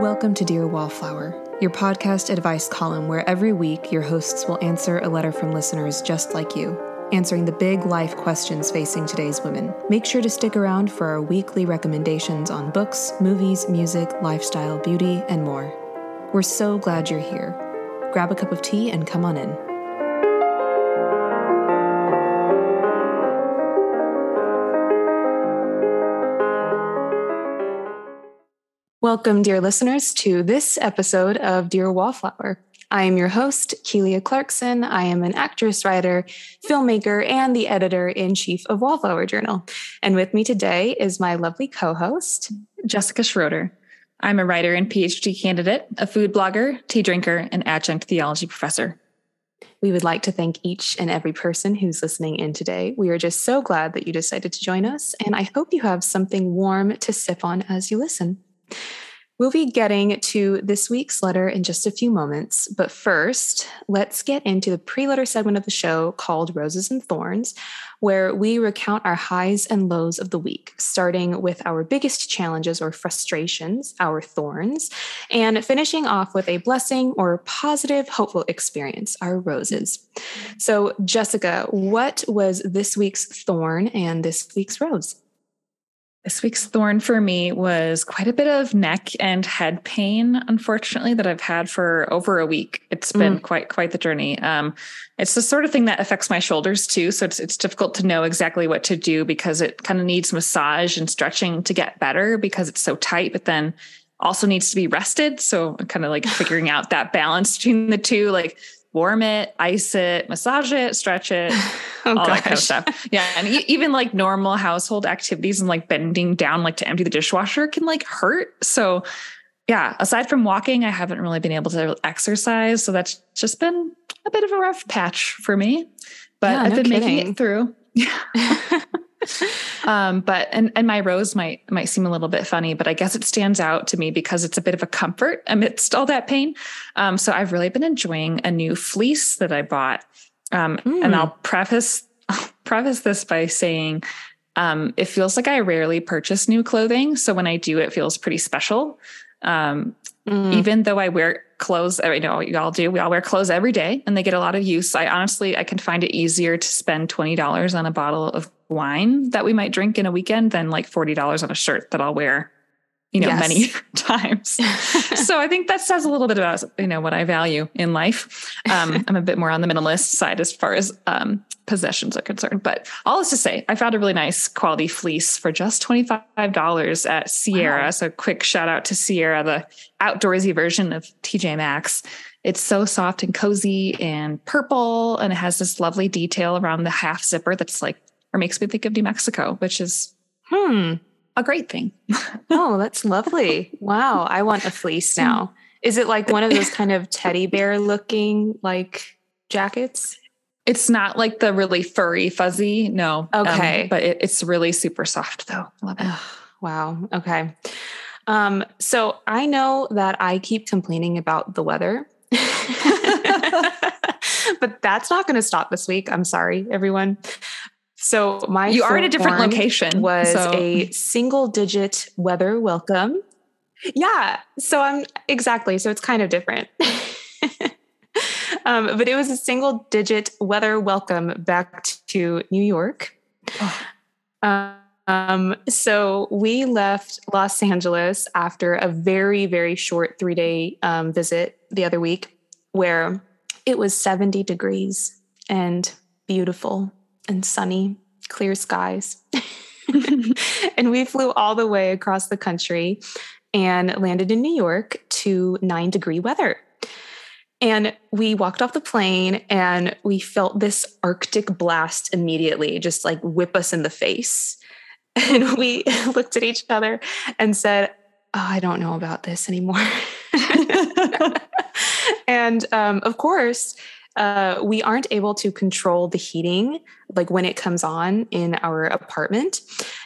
Welcome to Dear Wallflower, your podcast advice column where every week your hosts will answer a letter from listeners just like you, answering the big life questions facing today's women. Make sure to stick around for our weekly recommendations on books, movies, music, lifestyle, beauty, and more. We're so glad you're here. Grab a cup of tea and come on in. Welcome, dear listeners, to this episode of Dear Wallflower. I am your host, Keelia Clarkson. I am an actress, writer, filmmaker, and the editor in chief of Wallflower Journal. And with me today is my lovely co host, Jessica Schroeder. I'm a writer and PhD candidate, a food blogger, tea drinker, and adjunct theology professor. We would like to thank each and every person who's listening in today. We are just so glad that you decided to join us, and I hope you have something warm to sip on as you listen. We'll be getting to this week's letter in just a few moments, but first, let's get into the pre letter segment of the show called Roses and Thorns, where we recount our highs and lows of the week, starting with our biggest challenges or frustrations, our thorns, and finishing off with a blessing or positive, hopeful experience, our roses. So, Jessica, what was this week's thorn and this week's rose? This week's thorn for me was quite a bit of neck and head pain, unfortunately, that I've had for over a week. It's been mm. quite quite the journey. Um, it's the sort of thing that affects my shoulders too, so it's it's difficult to know exactly what to do because it kind of needs massage and stretching to get better because it's so tight, but then also needs to be rested. So kind of like figuring out that balance between the two, like warm it, ice it, massage it, stretch it, oh, all gosh. that kind of stuff. Yeah. And e- even like normal household activities and like bending down, like to empty the dishwasher can like hurt. So, yeah, aside from walking, I haven't really been able to exercise. So that's just been a bit of a rough patch for me, but yeah, I've no been kidding. making it through. Yeah. um, but and and my rose might might seem a little bit funny, but I guess it stands out to me because it's a bit of a comfort amidst all that pain. Um, so I've really been enjoying a new fleece that I bought. Um, mm. And hmm. I'll preface I'll preface this by saying um, it feels like I rarely purchase new clothing. So when I do, it feels pretty special. Um, mm. Even though I wear clothes, I know you all do. We all wear clothes every day, and they get a lot of use. I honestly, I can find it easier to spend twenty dollars on a bottle of wine that we might drink in a weekend than like forty dollars on a shirt that I'll wear, you know, yes. many times. so I think that says a little bit about you know what I value in life. Um, I'm a bit more on the minimalist side as far as um, possessions are concerned. But all is to say, I found a really nice quality fleece for just $25 at Sierra. Wow. So quick shout out to Sierra, the outdoorsy version of TJ Maxx. It's so soft and cozy and purple, and it has this lovely detail around the half zipper that's like, or makes me think of New Mexico, which is hmm a great thing. oh, that's lovely. Wow. I want a fleece now. Is it like one of those kind of teddy bear looking like jackets? It's not like the really furry, fuzzy. No. Um, okay. Um, but it, it's really super soft though. love it. wow. Okay. Um, so I know that I keep complaining about the weather. but that's not going to stop this week. I'm sorry, everyone. So my you are in a different location. Was so. a single digit weather welcome. Yeah. So I'm exactly. So it's kind of different. Um, but it was a single digit weather welcome back to New York. Um, so we left Los Angeles after a very, very short three day um, visit the other week where it was 70 degrees and beautiful and sunny, clear skies. and we flew all the way across the country and landed in New York to nine degree weather. And we walked off the plane and we felt this Arctic blast immediately, just like whip us in the face. And we looked at each other and said, Oh, I don't know about this anymore. and um, of course, uh, we aren't able to control the heating like when it comes on in our apartment.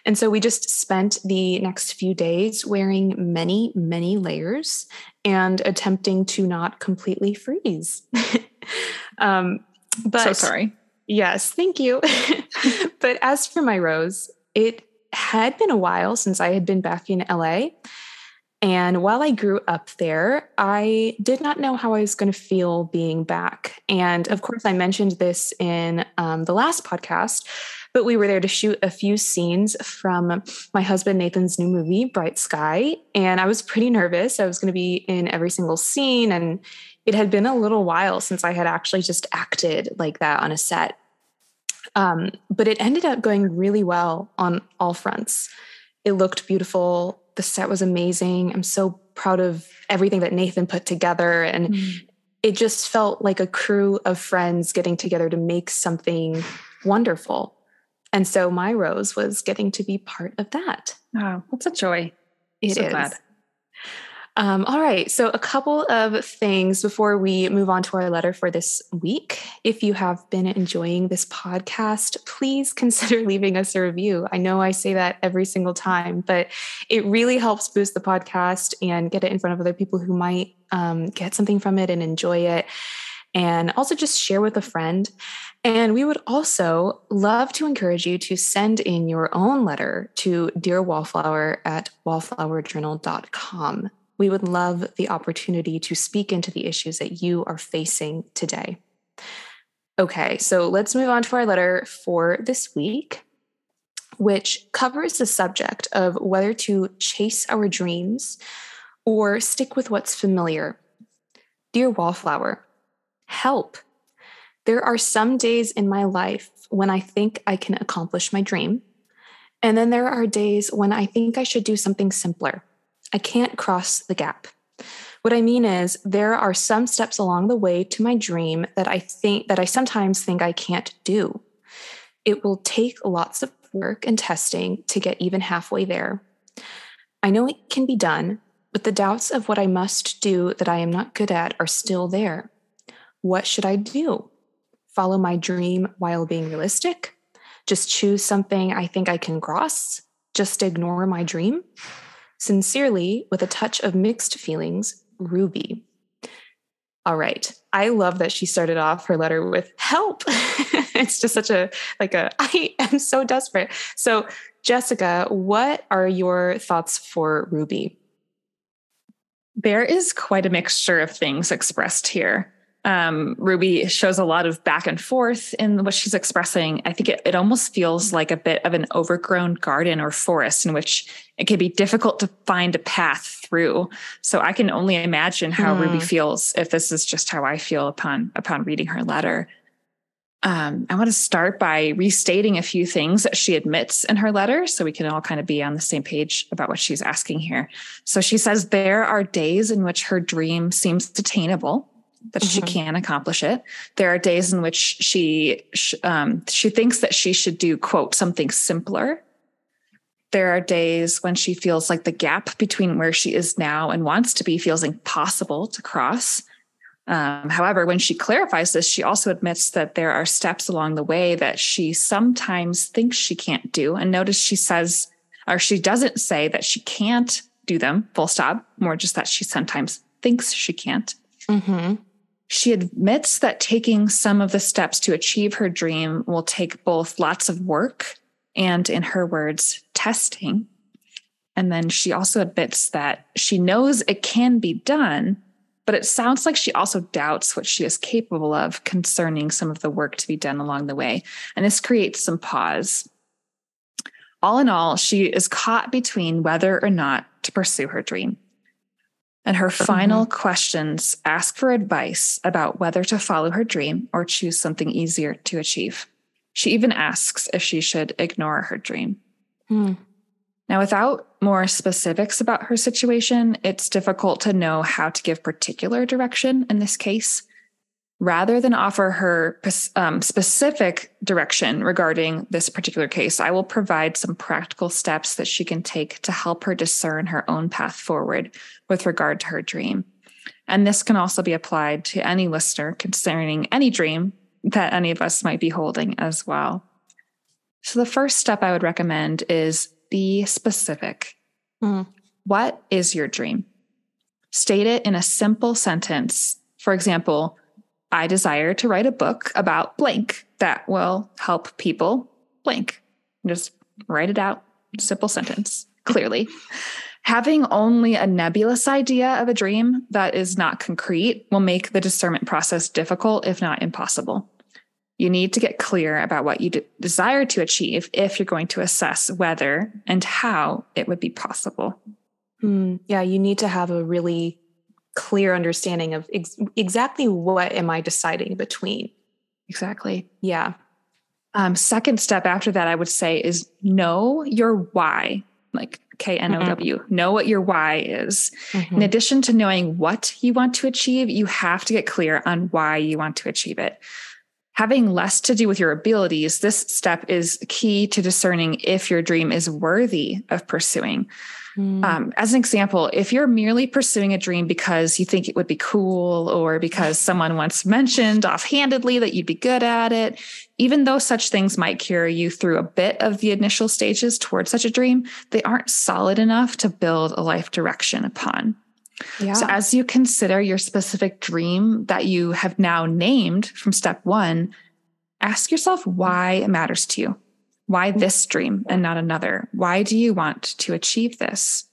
And so we just spent the next few days wearing many, many layers and attempting to not completely freeze. um, but so sorry. Yes, thank you. but as for my rose, it had been a while since I had been back in LA. And while I grew up there, I did not know how I was going to feel being back. And of course, I mentioned this in um, the last podcast, but we were there to shoot a few scenes from my husband Nathan's new movie, Bright Sky. And I was pretty nervous. I was going to be in every single scene. And it had been a little while since I had actually just acted like that on a set. Um, but it ended up going really well on all fronts. It looked beautiful. The set was amazing. I'm so proud of everything that Nathan put together. And mm. it just felt like a crew of friends getting together to make something wonderful. And so my rose was getting to be part of that. Wow, that's a joy. It so is. Glad. Um, all right. So, a couple of things before we move on to our letter for this week. If you have been enjoying this podcast, please consider leaving us a review. I know I say that every single time, but it really helps boost the podcast and get it in front of other people who might um, get something from it and enjoy it. And also just share with a friend. And we would also love to encourage you to send in your own letter to Dear Wallflower at wallflowerjournal.com. We would love the opportunity to speak into the issues that you are facing today. Okay, so let's move on to our letter for this week, which covers the subject of whether to chase our dreams or stick with what's familiar. Dear Wallflower, help. There are some days in my life when I think I can accomplish my dream. And then there are days when I think I should do something simpler. I can't cross the gap. What I mean is there are some steps along the way to my dream that I think that I sometimes think I can't do. It will take lots of work and testing to get even halfway there. I know it can be done, but the doubts of what I must do that I am not good at are still there. What should I do? Follow my dream while being realistic? Just choose something I think I can cross? Just ignore my dream? Sincerely, with a touch of mixed feelings, Ruby. All right. I love that she started off her letter with help. it's just such a like a I am so desperate. So, Jessica, what are your thoughts for Ruby? There is quite a mixture of things expressed here um, Ruby shows a lot of back and forth in what she's expressing. I think it, it almost feels like a bit of an overgrown garden or forest in which it can be difficult to find a path through. So I can only imagine how Ruby hmm. feels if this is just how I feel upon upon reading her letter. Um, I want to start by restating a few things that she admits in her letter so we can all kind of be on the same page about what she's asking here. So she says there are days in which her dream seems attainable that mm-hmm. she can accomplish it. There are days in which she um, she thinks that she should do quote something simpler. There are days when she feels like the gap between where she is now and wants to be feels impossible to cross. Um, however, when she clarifies this, she also admits that there are steps along the way that she sometimes thinks she can't do. And notice she says, or she doesn't say that she can't do them, full stop, more just that she sometimes thinks she can't. Mm-hmm. She admits that taking some of the steps to achieve her dream will take both lots of work and, in her words, testing. And then she also admits that she knows it can be done, but it sounds like she also doubts what she is capable of concerning some of the work to be done along the way. And this creates some pause. All in all, she is caught between whether or not to pursue her dream. And her mm-hmm. final mm-hmm. questions ask for advice about whether to follow her dream or choose something easier to achieve. She even asks if she should ignore her dream. Mm. Now, without more specifics about her situation, it's difficult to know how to give particular direction in this case rather than offer her um, specific direction regarding this particular case, I will provide some practical steps that she can take to help her discern her own path forward with regard to her dream. And this can also be applied to any listener concerning any dream that any of us might be holding as well. So, the first step I would recommend is be specific. Mm. What is your dream? State it in a simple sentence. For example, I desire to write a book about blank that will help people blank. Just write it out, simple sentence, clearly. Having only a nebulous idea of a dream that is not concrete will make the discernment process difficult, if not impossible. You need to get clear about what you de- desire to achieve if you're going to assess whether and how it would be possible. Mm, yeah, you need to have a really clear understanding of ex- exactly what am I deciding between. Exactly. Yeah. Um, second step after that, I would say is know your why, like K N O W. Mm-hmm. Know what your why is. Mm-hmm. In addition to knowing what you want to achieve, you have to get clear on why you want to achieve it having less to do with your abilities, this step is key to discerning if your dream is worthy of pursuing. Mm. Um, as an example, if you're merely pursuing a dream because you think it would be cool or because someone once mentioned offhandedly that you'd be good at it, even though such things might carry you through a bit of the initial stages towards such a dream, they aren't solid enough to build a life direction upon. Yeah. So, as you consider your specific dream that you have now named from step one, ask yourself why it matters to you. Why this dream and not another? Why do you want to achieve this?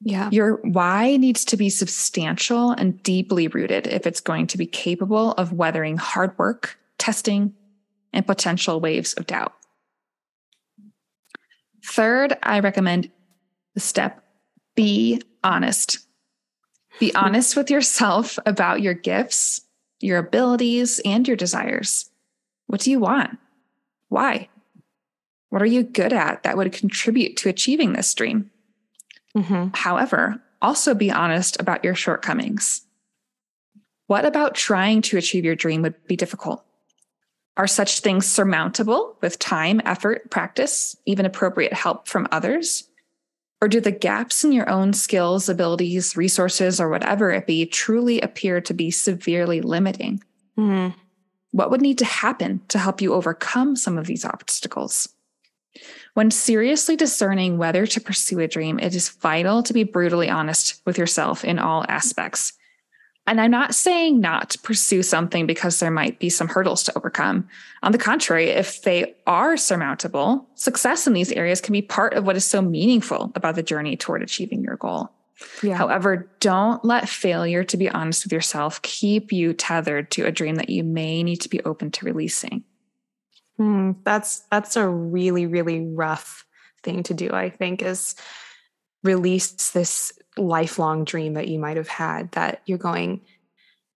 Yeah. Your why needs to be substantial and deeply rooted if it's going to be capable of weathering hard work, testing, and potential waves of doubt. Third, I recommend the step be honest. Be honest with yourself about your gifts, your abilities, and your desires. What do you want? Why? What are you good at that would contribute to achieving this dream? Mm-hmm. However, also be honest about your shortcomings. What about trying to achieve your dream would be difficult? Are such things surmountable with time, effort, practice, even appropriate help from others? Or do the gaps in your own skills, abilities, resources, or whatever it be truly appear to be severely limiting? Mm-hmm. What would need to happen to help you overcome some of these obstacles? When seriously discerning whether to pursue a dream, it is vital to be brutally honest with yourself in all aspects. And I'm not saying not to pursue something because there might be some hurdles to overcome. On the contrary, if they are surmountable, success in these areas can be part of what is so meaningful about the journey toward achieving your goal. Yeah. However, don't let failure to be honest with yourself keep you tethered to a dream that you may need to be open to releasing. Hmm, that's that's a really really rough thing to do. I think is release this lifelong dream that you might have had that you're going,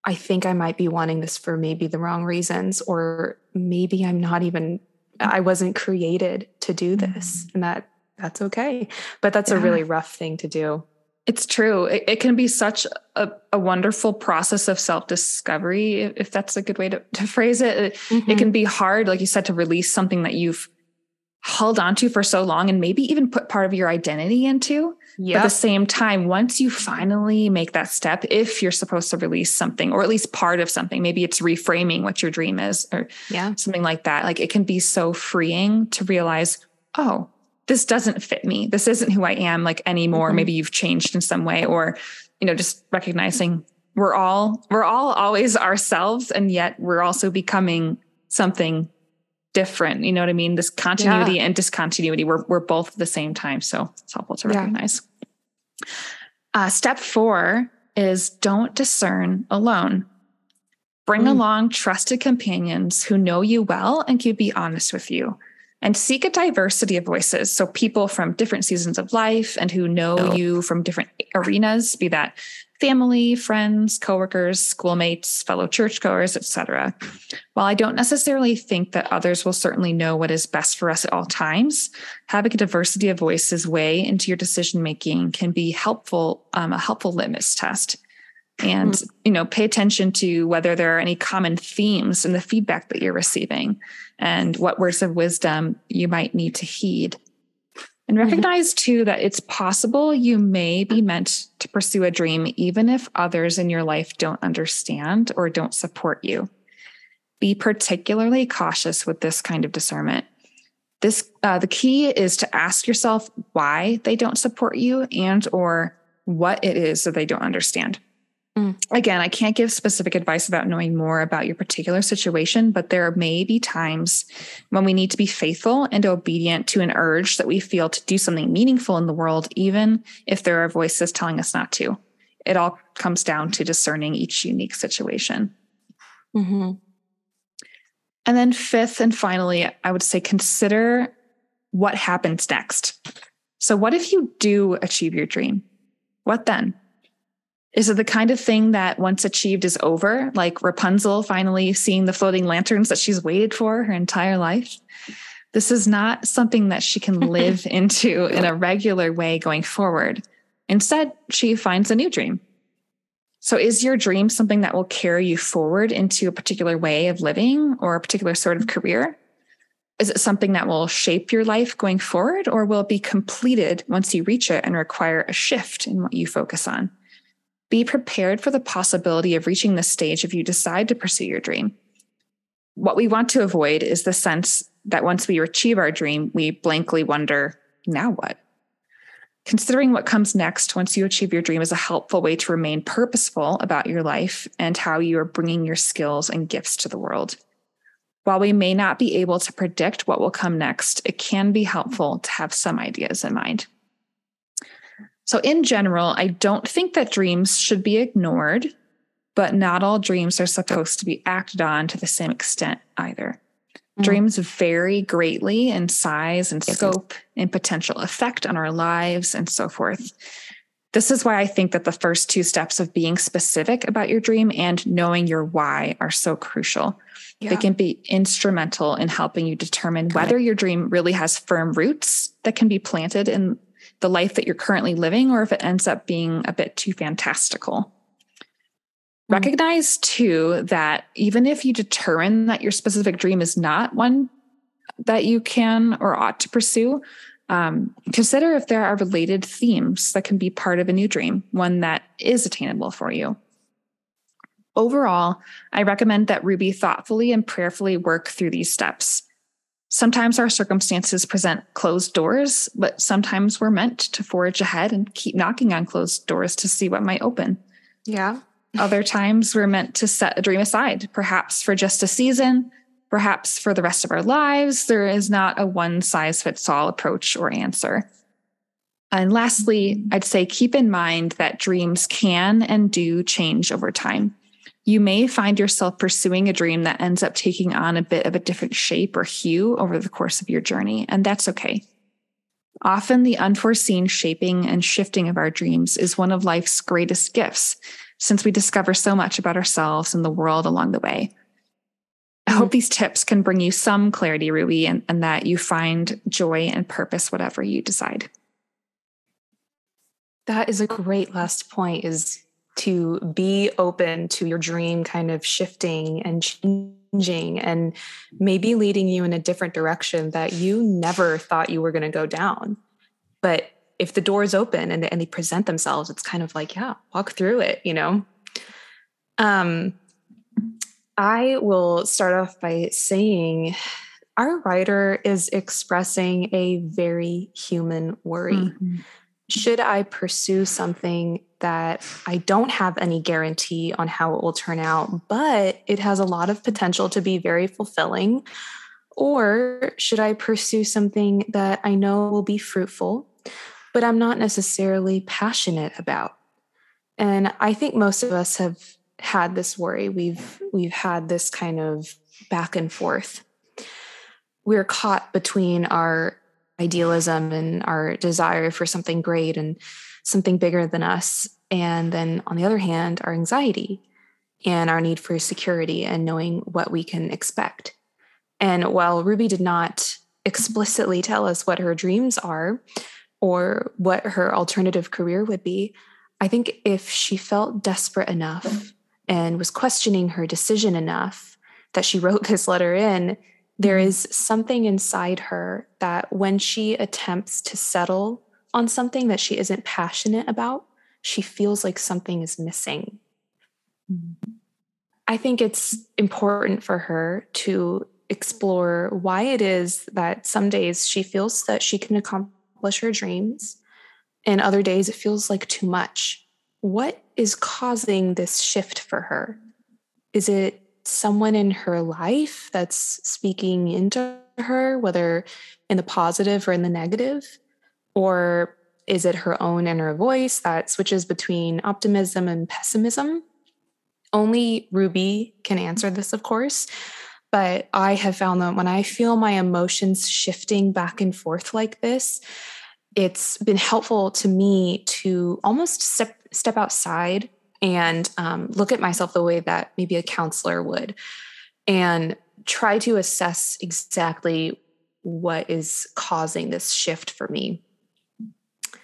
I think I might be wanting this for maybe the wrong reasons, or maybe I'm not even, I wasn't created to do this. Mm-hmm. And that that's okay. But that's yeah. a really rough thing to do. It's true. It, it can be such a, a, wonderful process of self discovery, if that's a good way to, to phrase it. Mm-hmm. It can be hard, like you said, to release something that you've held onto for so long and maybe even put part of your identity into. Yep. But at the same time, once you finally make that step, if you're supposed to release something or at least part of something, maybe it's reframing what your dream is or yeah. something like that. Like it can be so freeing to realize, oh, this doesn't fit me. This isn't who I am like anymore. Mm-hmm. Maybe you've changed in some way or, you know, just recognizing we're all, we're all always ourselves. And yet we're also becoming something different. You know what I mean? This continuity yeah. and discontinuity, we're, we're both at the same time. So it's helpful to recognize. Yeah. Uh, step four is don't discern alone. Bring mm. along trusted companions who know you well and can be honest with you. And seek a diversity of voices. So, people from different seasons of life and who know oh. you from different arenas, be that family, friends, coworkers, schoolmates, fellow churchgoers, etc. While I don't necessarily think that others will certainly know what is best for us at all times, having a diversity of voices weigh into your decision making can be helpful, um, a helpful litmus test. And mm. you know, pay attention to whether there are any common themes in the feedback that you're receiving, and what words of wisdom you might need to heed. And mm-hmm. recognize too that it's possible you may be meant to pursue a dream, even if others in your life don't understand or don't support you. Be particularly cautious with this kind of discernment. This uh, the key is to ask yourself why they don't support you and or what it is that they don't understand. Mm. Again, I can't give specific advice about knowing more about your particular situation, but there may be times when we need to be faithful and obedient to an urge that we feel to do something meaningful in the world, even if there are voices telling us not to. It all comes down to discerning each unique situation. Mm-hmm. And then, fifth and finally, I would say consider what happens next. So, what if you do achieve your dream? What then? Is it the kind of thing that once achieved is over, like Rapunzel finally seeing the floating lanterns that she's waited for her entire life? This is not something that she can live into in a regular way going forward. Instead, she finds a new dream. So, is your dream something that will carry you forward into a particular way of living or a particular sort of career? Is it something that will shape your life going forward, or will it be completed once you reach it and require a shift in what you focus on? Be prepared for the possibility of reaching this stage if you decide to pursue your dream. What we want to avoid is the sense that once we achieve our dream, we blankly wonder, now what? Considering what comes next once you achieve your dream is a helpful way to remain purposeful about your life and how you are bringing your skills and gifts to the world. While we may not be able to predict what will come next, it can be helpful to have some ideas in mind. So, in general, I don't think that dreams should be ignored, but not all dreams are supposed to be acted on to the same extent either. Mm. Dreams vary greatly in size and scope and potential effect on our lives and so forth. This is why I think that the first two steps of being specific about your dream and knowing your why are so crucial. Yeah. They can be instrumental in helping you determine whether your dream really has firm roots that can be planted in the life that you're currently living or if it ends up being a bit too fantastical. Mm-hmm. Recognize too that even if you determine that your specific dream is not one that you can or ought to pursue, um, consider if there are related themes that can be part of a new dream, one that is attainable for you. Overall, I recommend that Ruby thoughtfully and prayerfully work through these steps. Sometimes our circumstances present closed doors, but sometimes we're meant to forge ahead and keep knocking on closed doors to see what might open. Yeah. Other times we're meant to set a dream aside, perhaps for just a season, perhaps for the rest of our lives. There is not a one size fits all approach or answer. And lastly, I'd say keep in mind that dreams can and do change over time you may find yourself pursuing a dream that ends up taking on a bit of a different shape or hue over the course of your journey, and that's okay. Often, the unforeseen shaping and shifting of our dreams is one of life's greatest gifts, since we discover so much about ourselves and the world along the way. I hope mm-hmm. these tips can bring you some clarity, Ruby, and, and that you find joy and purpose, whatever you decide. That is a great last point is to be open to your dream kind of shifting and changing and maybe leading you in a different direction that you never thought you were going to go down. But if the doors open and, and they present themselves, it's kind of like, yeah, walk through it, you know? Um, I will start off by saying our writer is expressing a very human worry. Mm-hmm should I pursue something that I don't have any guarantee on how it will turn out, but it has a lot of potential to be very fulfilling? Or should I pursue something that I know will be fruitful, but I'm not necessarily passionate about? And I think most of us have had this worry. We've we've had this kind of back and forth. We're caught between our idealism and our desire for something great and something bigger than us. And then on the other hand, our anxiety and our need for security and knowing what we can expect. And while Ruby did not explicitly tell us what her dreams are or what her alternative career would be, I think if she felt desperate enough and was questioning her decision enough that she wrote this letter in, there mm-hmm. something inside her that when she attempts to settle on something that she isn't passionate about, she feels like something is missing. Mm-hmm. I think it's important for her to explore why it is that some days she feels that she can accomplish her dreams, and other days it feels like too much. what is causing this shift for her? Is it someone in her life that's speaking into her, whether in the positive or in the negative? Or is it her own inner voice that switches between optimism and pessimism? Only Ruby can answer this, of course. But I have found that when I feel my emotions shifting back and forth like this, it's been helpful to me to almost step step outside and um, look at myself the way that maybe a counselor would, and try to assess exactly what is causing this shift for me.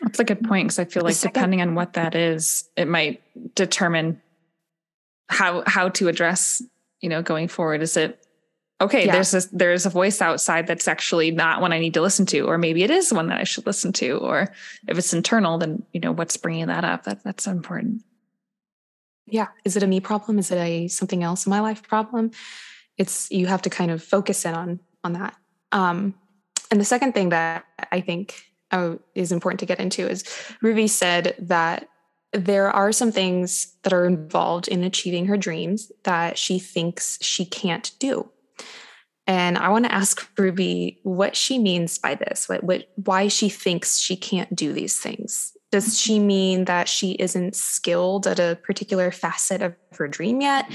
That's a good point because I feel like second, depending on what that is, it might determine how how to address you know going forward. Is it okay? Yeah. There's a there's a voice outside that's actually not one I need to listen to, or maybe it is one that I should listen to, or if it's internal, then you know what's bringing that up. That that's important. Yeah, is it a me problem? Is it a something else in my life problem? It's you have to kind of focus in on on that. Um, and the second thing that I think uh, is important to get into is Ruby said that there are some things that are involved in achieving her dreams that she thinks she can't do. And I want to ask Ruby what she means by this, what, what, why she thinks she can't do these things. Does she mean that she isn't skilled at a particular facet of her dream yet?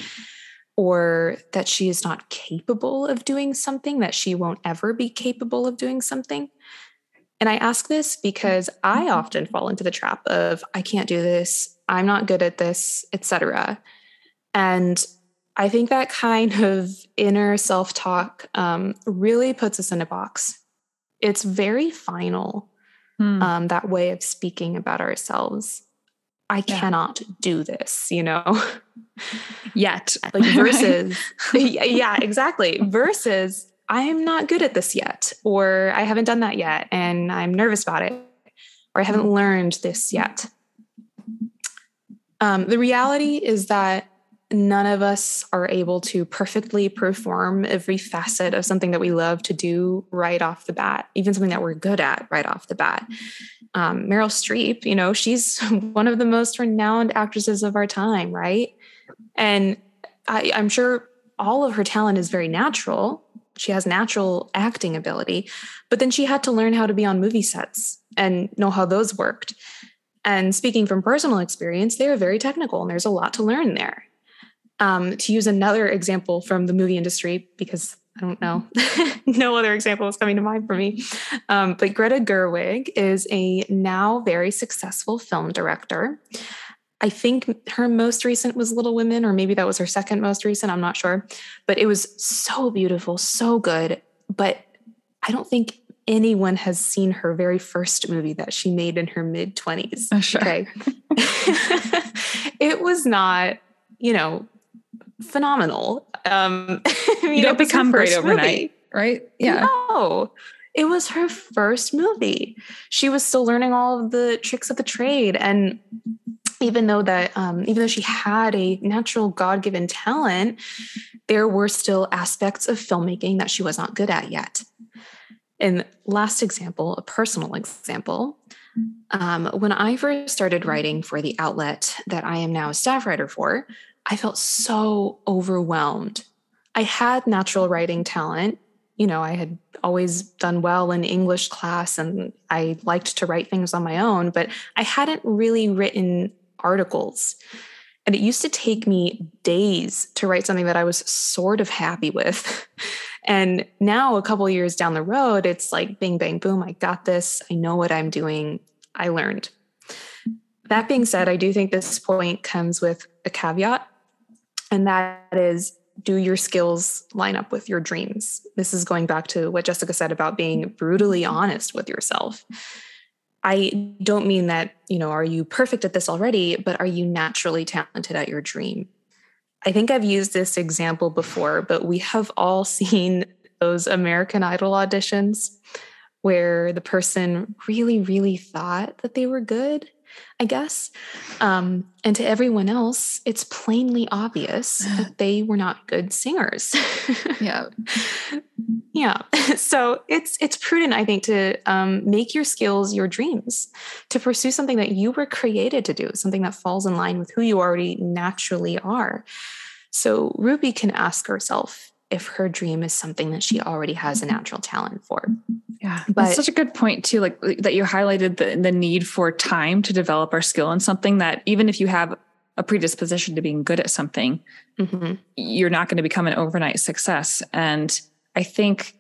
Or that she is not capable of doing something, that she won't ever be capable of doing something? And I ask this because I mm-hmm. often fall into the trap of I can't do this, I'm not good at this, etc. And I think that kind of inner self-talk um, really puts us in a box. It's very final, hmm. um, that way of speaking about ourselves. I yeah. cannot do this, you know, yet. like versus, yeah, exactly. Versus, I'm not good at this yet, or I haven't done that yet, and I'm nervous about it, or I haven't learned this yet. Um, the reality is that none of us are able to perfectly perform every facet of something that we love to do right off the bat, even something that we're good at right off the bat. Um, Meryl Streep, you know, she's one of the most renowned actresses of our time, right? And I, I'm sure all of her talent is very natural she has natural acting ability but then she had to learn how to be on movie sets and know how those worked and speaking from personal experience they are very technical and there's a lot to learn there um, to use another example from the movie industry because i don't know no other example is coming to mind for me um, but greta gerwig is a now very successful film director I think her most recent was Little Women, or maybe that was her second most recent. I'm not sure. But it was so beautiful, so good. But I don't think anyone has seen her very first movie that she made in her mid 20s. Oh, sure. Okay. it was not, you know, phenomenal. Um, you, you don't become great overnight, movie. right? Yeah. No. It was her first movie. She was still learning all of the tricks of the trade. And even though that um, even though she had a natural god-given talent there were still aspects of filmmaking that she was not good at yet and last example a personal example um, when i first started writing for the outlet that i am now a staff writer for i felt so overwhelmed i had natural writing talent you know i had always done well in english class and i liked to write things on my own but i hadn't really written articles. And it used to take me days to write something that I was sort of happy with. and now, a couple years down the road, it's like bing, bang, boom, I got this. I know what I'm doing. I learned. That being said, I do think this point comes with a caveat, and that is do your skills line up with your dreams? This is going back to what Jessica said about being brutally honest with yourself. I don't mean that, you know, are you perfect at this already, but are you naturally talented at your dream? I think I've used this example before, but we have all seen those American Idol auditions where the person really, really thought that they were good I guess. Um, and to everyone else, it's plainly obvious that they were not good singers. yeah. yeah. So it's it's prudent, I think, to um, make your skills your dreams, to pursue something that you were created to do, something that falls in line with who you already naturally are. So Ruby can ask herself if her dream is something that she already has a natural talent for. Yeah, but that's such a good point too. Like that, you highlighted the the need for time to develop our skill in something that even if you have a predisposition to being good at something, mm-hmm. you're not going to become an overnight success. And I think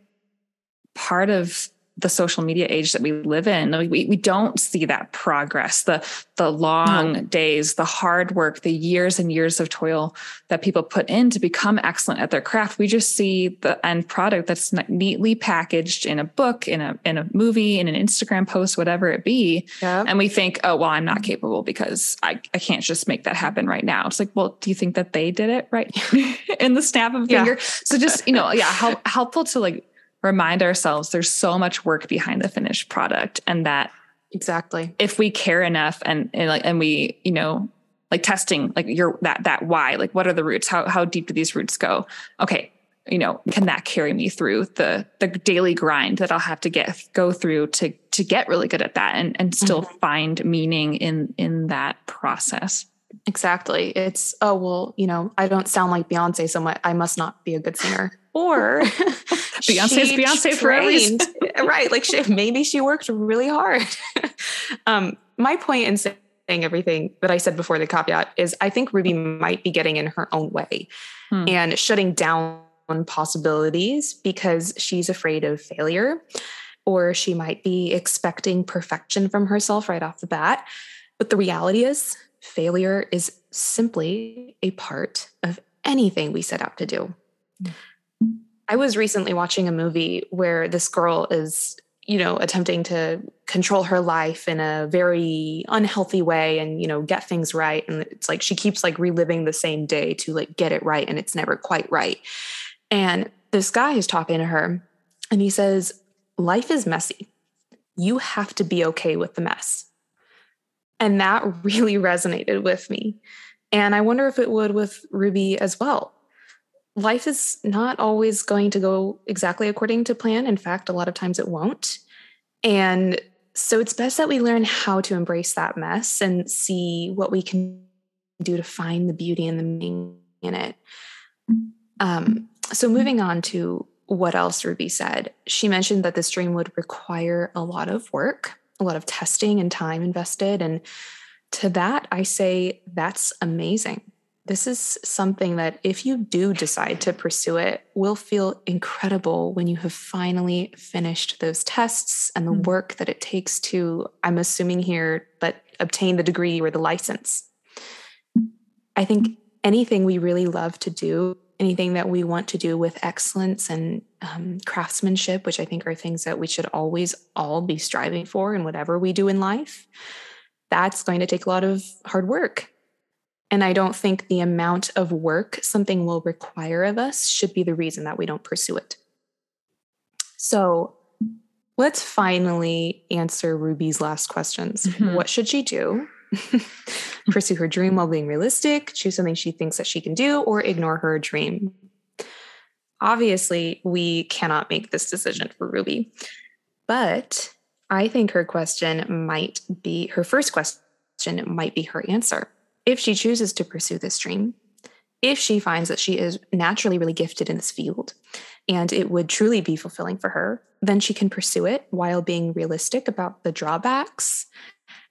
part of the social media age that we live in. We, we don't see that progress. The the long no. days the hard work the years and years of toil that people put in to become excellent at their craft. We just see the end product that's neatly packaged in a book in a in a movie in an instagram post whatever it be. Yeah. and we think oh well i'm not capable because I, I can't just make that happen right now. It's like well do you think that they did it right in the snap of a finger? So just you know yeah help, helpful to like remind ourselves there's so much work behind the finished product and that exactly. if we care enough and, and like and we you know like testing like your that that why like what are the roots? How how deep do these roots go? Okay you know can that carry me through the the daily grind that i'll have to get go through to to get really good at that and and still mm-hmm. find meaning in in that process exactly it's oh well you know i don't sound like beyonce so much i must not be a good singer or Beyonce's Beyonce for a reason. right. Like she, maybe she worked really hard. um, my point in saying everything that I said before the caveat is I think Ruby might be getting in her own way hmm. and shutting down possibilities because she's afraid of failure, or she might be expecting perfection from herself right off the bat. But the reality is, failure is simply a part of anything we set out to do. I was recently watching a movie where this girl is, you know, attempting to control her life in a very unhealthy way and, you know, get things right. And it's like she keeps like reliving the same day to like get it right. And it's never quite right. And this guy is talking to her and he says, Life is messy. You have to be okay with the mess. And that really resonated with me. And I wonder if it would with Ruby as well life is not always going to go exactly according to plan. In fact, a lot of times it won't. And so it's best that we learn how to embrace that mess and see what we can do to find the beauty and the meaning in it. Um, so moving on to what else Ruby said, she mentioned that this dream would require a lot of work, a lot of testing and time invested. And to that, I say that's amazing this is something that if you do decide to pursue it will feel incredible when you have finally finished those tests and the mm-hmm. work that it takes to i'm assuming here but obtain the degree or the license i think anything we really love to do anything that we want to do with excellence and um, craftsmanship which i think are things that we should always all be striving for in whatever we do in life that's going to take a lot of hard work and I don't think the amount of work something will require of us should be the reason that we don't pursue it. So let's finally answer Ruby's last questions. Mm-hmm. What should she do? pursue her dream while being realistic, choose something she thinks that she can do, or ignore her dream. Obviously, we cannot make this decision for Ruby, but I think her question might be her first question might be her answer if she chooses to pursue this dream, if she finds that she is naturally really gifted in this field and it would truly be fulfilling for her, then she can pursue it while being realistic about the drawbacks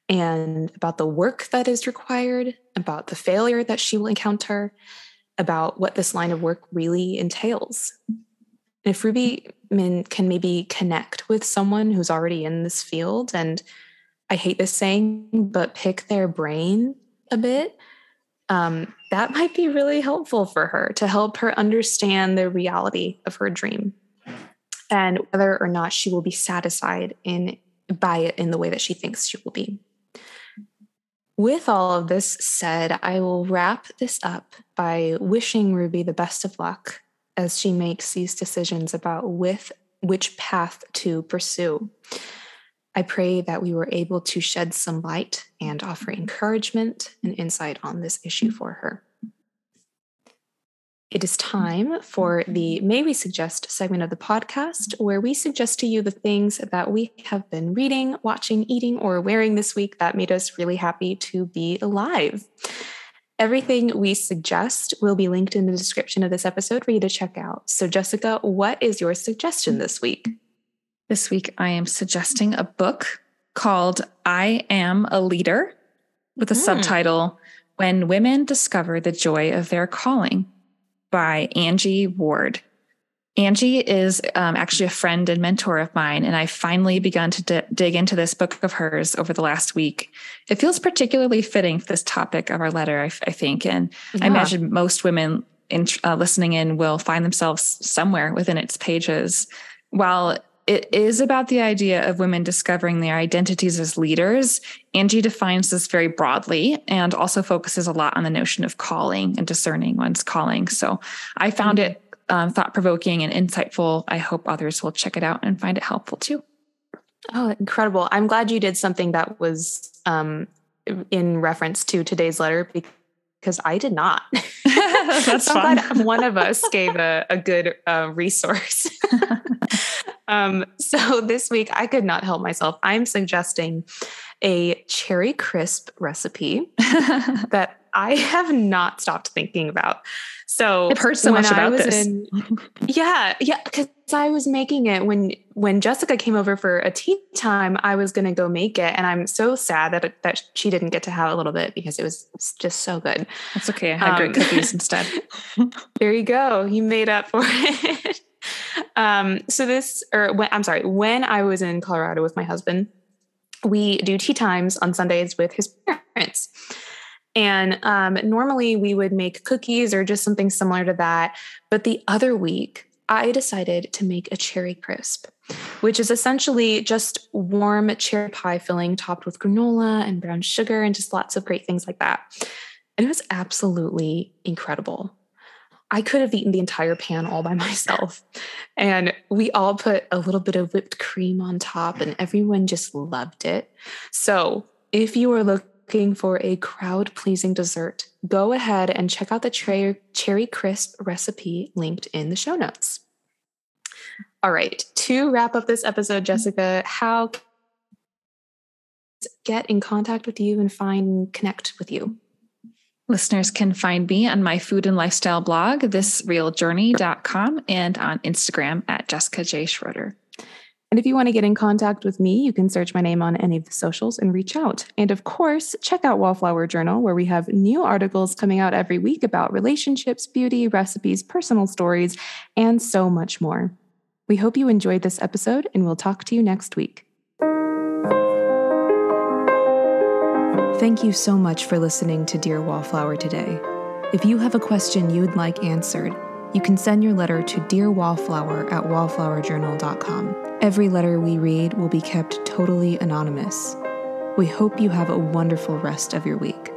and about the work that is required, about the failure that she will encounter, about what this line of work really entails. if Ruby can maybe connect with someone who's already in this field and I hate this saying, but pick their brain a bit, um, that might be really helpful for her to help her understand the reality of her dream and whether or not she will be satisfied in by it in the way that she thinks she will be. With all of this said, I will wrap this up by wishing Ruby the best of luck as she makes these decisions about with which path to pursue. I pray that we were able to shed some light and offer encouragement and insight on this issue for her. It is time for the May We Suggest segment of the podcast, where we suggest to you the things that we have been reading, watching, eating, or wearing this week that made us really happy to be alive. Everything we suggest will be linked in the description of this episode for you to check out. So, Jessica, what is your suggestion this week? This week, I am suggesting a book called I Am a Leader with a mm. subtitle When Women Discover the Joy of Their Calling by Angie Ward. Angie is um, actually a friend and mentor of mine, and I've finally begun to d- dig into this book of hers over the last week. It feels particularly fitting for this topic of our letter, I, f- I think. And yeah. I imagine most women in, uh, listening in will find themselves somewhere within its pages. While it is about the idea of women discovering their identities as leaders. Angie defines this very broadly and also focuses a lot on the notion of calling and discerning one's calling. So I found mm-hmm. it um, thought provoking and insightful. I hope others will check it out and find it helpful too. Oh, incredible. I'm glad you did something that was um, in reference to today's letter because I did not. That's so I'm glad one of us gave a, a good uh, resource. um, so this week, I could not help myself. I'm suggesting a cherry crisp recipe that I have not stopped thinking about. So I've heard so much about this. In, yeah, yeah, because I was making it when when Jessica came over for a tea time. I was going to go make it, and I'm so sad that that she didn't get to have a little bit because it was just so good. That's okay. I had um, great cookies instead. there you go. You made up for it. Um, so this, or when, I'm sorry, when I was in Colorado with my husband, we do tea times on Sundays with his parents. And um, normally we would make cookies or just something similar to that. But the other week, I decided to make a cherry crisp, which is essentially just warm cherry pie filling topped with granola and brown sugar and just lots of great things like that. And it was absolutely incredible. I could have eaten the entire pan all by myself. And we all put a little bit of whipped cream on top, and everyone just loved it. So, if you are looking for a crowd pleasing dessert, go ahead and check out the cherry crisp recipe linked in the show notes. All right, to wrap up this episode, Jessica, how get in contact with you and find connect with you? Listeners can find me on my food and lifestyle blog, thisrealjourney.com, and on Instagram at Jessica J. Schroeder. And if you want to get in contact with me, you can search my name on any of the socials and reach out. And of course, check out Wallflower Journal, where we have new articles coming out every week about relationships, beauty, recipes, personal stories, and so much more. We hope you enjoyed this episode, and we'll talk to you next week. Thank you so much for listening to Dear Wallflower today. If you have a question you'd like answered, you can send your letter to Dear Wallflower at wallflowerjournal.com. Every letter we read will be kept totally anonymous. We hope you have a wonderful rest of your week.